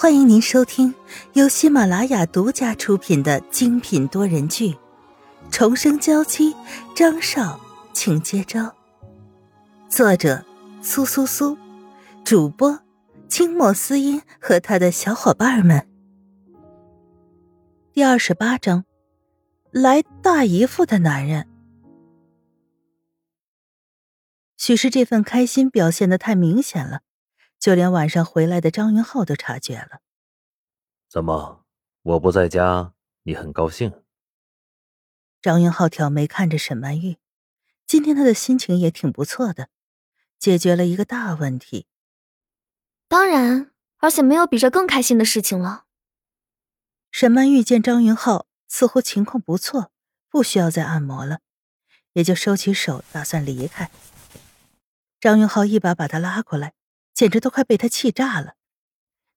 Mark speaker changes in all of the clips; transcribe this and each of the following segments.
Speaker 1: 欢迎您收听由喜马拉雅独家出品的精品多人剧《重生娇妻》，张少，请接招。作者：苏苏苏，主播：清墨思音和他的小伙伴们。第二十八章，来大姨夫的男人。许是这份开心表现的太明显了。就连晚上回来的张云浩都察觉了。
Speaker 2: 怎么，我不在家，你很高兴？
Speaker 1: 张云浩挑眉看着沈曼玉，今天他的心情也挺不错的，解决了一个大问题。
Speaker 3: 当然，而且没有比这更开心的事情了。
Speaker 1: 沈曼玉见张云浩似乎情况不错，不需要再按摩了，也就收起手，打算离开。张云浩一把把他拉过来。简直都快被他气炸了！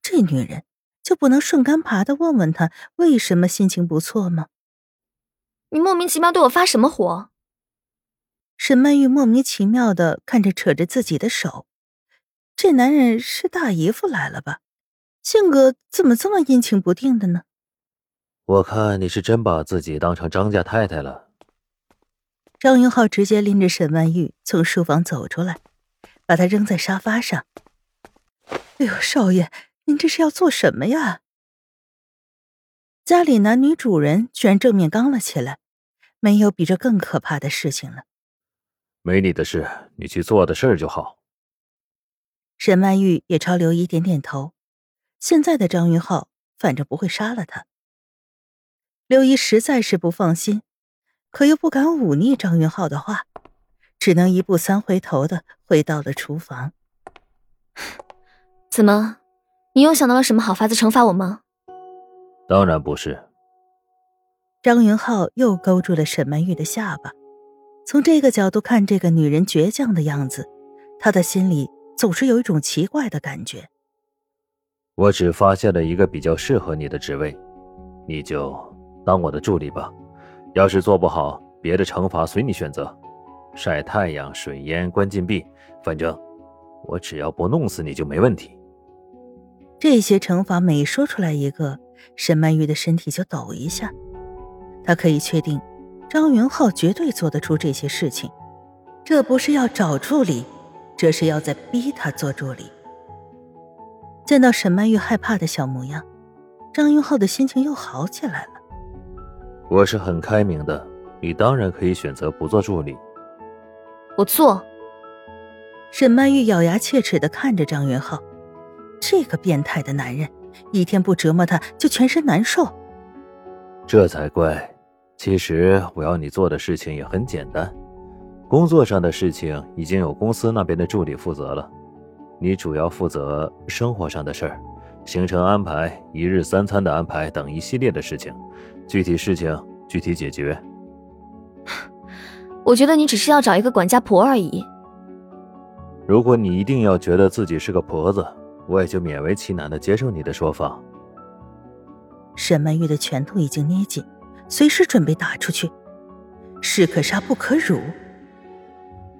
Speaker 1: 这女人就不能顺杆爬的问问他为什么心情不错吗？
Speaker 3: 你莫名其妙对我发什么火？
Speaker 1: 沈曼玉莫名其妙的看着扯着自己的手，这男人是大姨夫来了吧？性格怎么这么阴晴不定的呢？
Speaker 2: 我看你是真把自己当成张家太太了。
Speaker 1: 张云浩直接拎着沈曼玉从书房走出来，把她扔在沙发上。哎呦，少爷，您这是要做什么呀？家里男女主人居然正面刚了起来，没有比这更可怕的事情了。
Speaker 2: 没你的事，你去做的事儿就好。
Speaker 1: 沈曼玉也朝刘姨点点头。现在的张云浩，反正不会杀了他。刘姨实在是不放心，可又不敢忤逆张云浩的话，只能一步三回头的回到了厨房。
Speaker 3: 怎么，你又想到了什么好法子惩罚我吗？
Speaker 2: 当然不是。
Speaker 1: 张云浩又勾住了沈曼玉的下巴，从这个角度看这个女人倔强的样子，他的心里总是有一种奇怪的感觉。
Speaker 2: 我只发现了一个比较适合你的职位，你就当我的助理吧。要是做不好，别的惩罚随你选择，晒太阳、水淹、关禁闭，反正我只要不弄死你就没问题。
Speaker 1: 这些惩罚每说出来一个，沈曼玉的身体就抖一下。她可以确定，张云浩绝对做得出这些事情。这不是要找助理，这是要在逼他做助理。见到沈曼玉害怕的小模样，张云浩的心情又好起来了。
Speaker 2: 我是很开明的，你当然可以选择不做助理。
Speaker 3: 我做。
Speaker 1: 沈曼玉咬牙切齿的看着张云浩。这个变态的男人，一天不折磨他就全身难受。
Speaker 2: 这才怪！其实我要你做的事情也很简单，工作上的事情已经有公司那边的助理负责了，你主要负责生活上的事儿，行程安排、一日三餐的安排等一系列的事情，具体事情具体解决。
Speaker 3: 我觉得你只是要找一个管家婆而已。
Speaker 2: 如果你一定要觉得自己是个婆子。我也就勉为其难的接受你的说法。
Speaker 1: 沈曼玉的拳头已经捏紧，随时准备打出去。士可杀不可辱。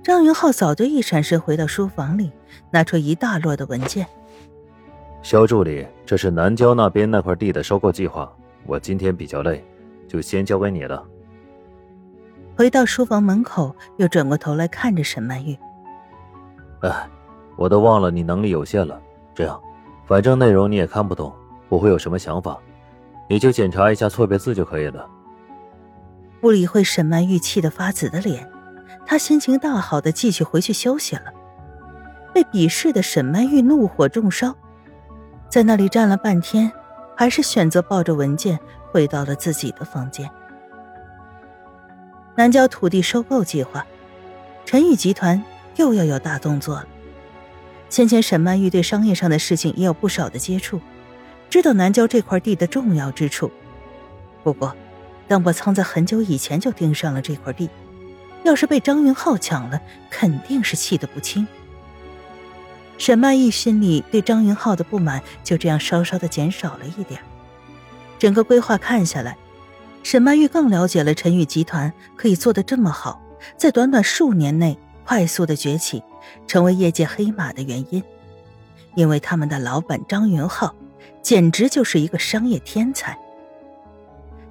Speaker 1: 张云浩早就一闪身回到书房里，拿出一大摞的文件。
Speaker 2: 肖助理，这是南郊那边那块地的收购计划。我今天比较累，就先交给你了。
Speaker 1: 回到书房门口，又转过头来看着沈曼玉。
Speaker 2: 哎，我都忘了你能力有限了。这样，反正内容你也看不懂，不会有什么想法，你就检查一下错别字就可以了。
Speaker 1: 不理会沈曼玉气得发紫的脸，他心情大好的继续回去休息了。被鄙视的沈曼玉怒火中烧，在那里站了半天，还是选择抱着文件回到了自己的房间。南郊土地收购计划，陈宇集团又要有大动作了。先前沈曼玉对商业上的事情也有不少的接触，知道南郊这块地的重要之处。不过，邓伯仓在很久以前就盯上了这块地，要是被张云浩抢了，肯定是气得不轻。沈曼玉心里对张云浩的不满就这样稍稍的减少了一点。整个规划看下来，沈曼玉更了解了陈宇集团可以做得这么好，在短短数年内快速的崛起。成为业界黑马的原因，因为他们的老板张云浩简直就是一个商业天才。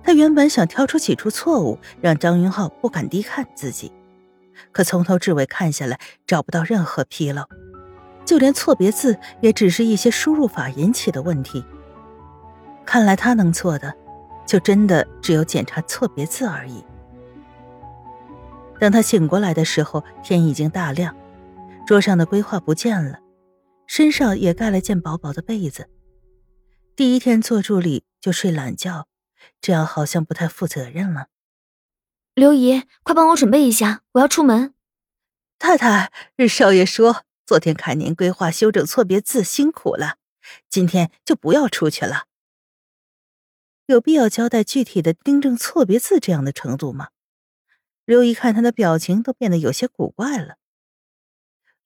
Speaker 1: 他原本想挑出几处错误，让张云浩不敢低看自己，可从头至尾看下来，找不到任何纰漏，就连错别字也只是一些输入法引起的问题。看来他能做的，就真的只有检查错别字而已。等他醒过来的时候，天已经大亮，桌上的规划不见了，身上也盖了件薄薄的被子。第一天做助理就睡懒觉。这样好像不太负责任了。
Speaker 3: 刘姨，快帮我准备一下，我要出门。
Speaker 1: 太太，少爷说昨天看您规划修整错别字辛苦了，今天就不要出去了。有必要交代具体的订正错别字这样的程度吗？刘姨看他的表情都变得有些古怪了。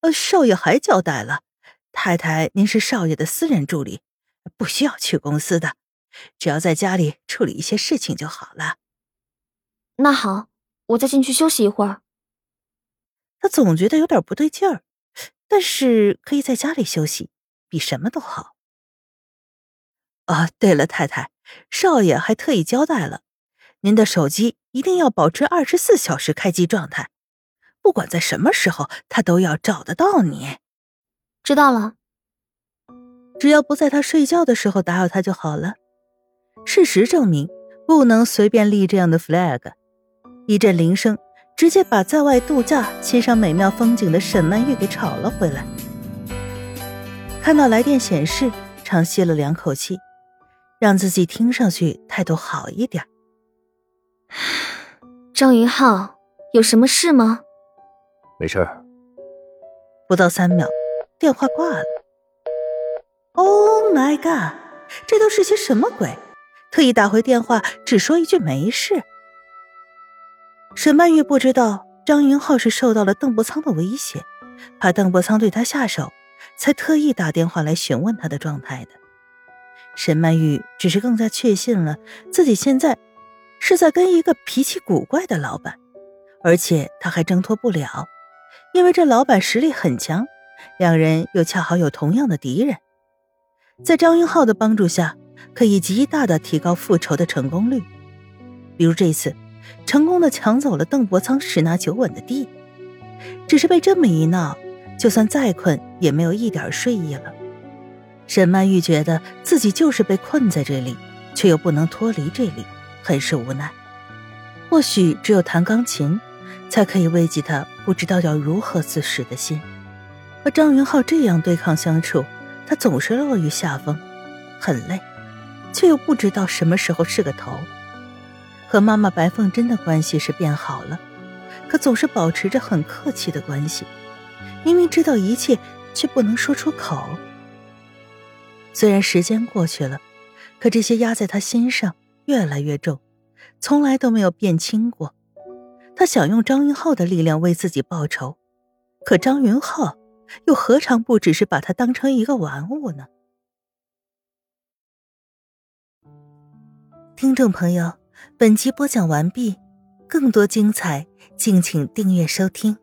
Speaker 1: 呃，少爷还交代了，太太您是少爷的私人助理，不需要去公司的。只要在家里处理一些事情就好了。
Speaker 3: 那好，我再进去休息一会儿。
Speaker 1: 他总觉得有点不对劲儿，但是可以在家里休息，比什么都好。啊，对了，太太，少爷还特意交代了，您的手机一定要保持二十四小时开机状态，不管在什么时候，他都要找得到你。
Speaker 3: 知道了，
Speaker 1: 只要不在他睡觉的时候打扰他就好了。事实证明，不能随便立这样的 flag。一阵铃声，直接把在外度假、欣赏美妙风景的沈曼玉给吵了回来。看到来电显示，长吸了两口气，让自己听上去态度好一点。
Speaker 3: 张云浩，有什么事吗？
Speaker 2: 没事儿。
Speaker 1: 不到三秒，电话挂了。Oh my god，这都是些什么鬼？特意打回电话，只说一句没事。沈曼玉不知道张云浩是受到了邓伯苍的威胁，怕邓伯苍对他下手，才特意打电话来询问他的状态的。沈曼玉只是更加确信了自己现在是在跟一个脾气古怪的老板，而且他还挣脱不了，因为这老板实力很强，两人又恰好有同样的敌人，在张云浩的帮助下。可以极大的提高复仇的成功率，比如这次成功的抢走了邓伯仓十拿九稳的地，只是被这么一闹，就算再困也没有一点睡意了。沈曼玉觉得自己就是被困在这里，却又不能脱离这里，很是无奈。或许只有弹钢琴，才可以慰藉他不知道要如何自食的心。和张云浩这样对抗相处，他总是落于下风，很累。却又不知道什么时候是个头。和妈妈白凤珍的关系是变好了，可总是保持着很客气的关系。明明知道一切，却不能说出口。虽然时间过去了，可这些压在他心上越来越重，从来都没有变轻过。他想用张云浩的力量为自己报仇，可张云浩又何尝不只是把他当成一个玩物呢？听众朋友，本集播讲完毕，更多精彩，敬请订阅收听。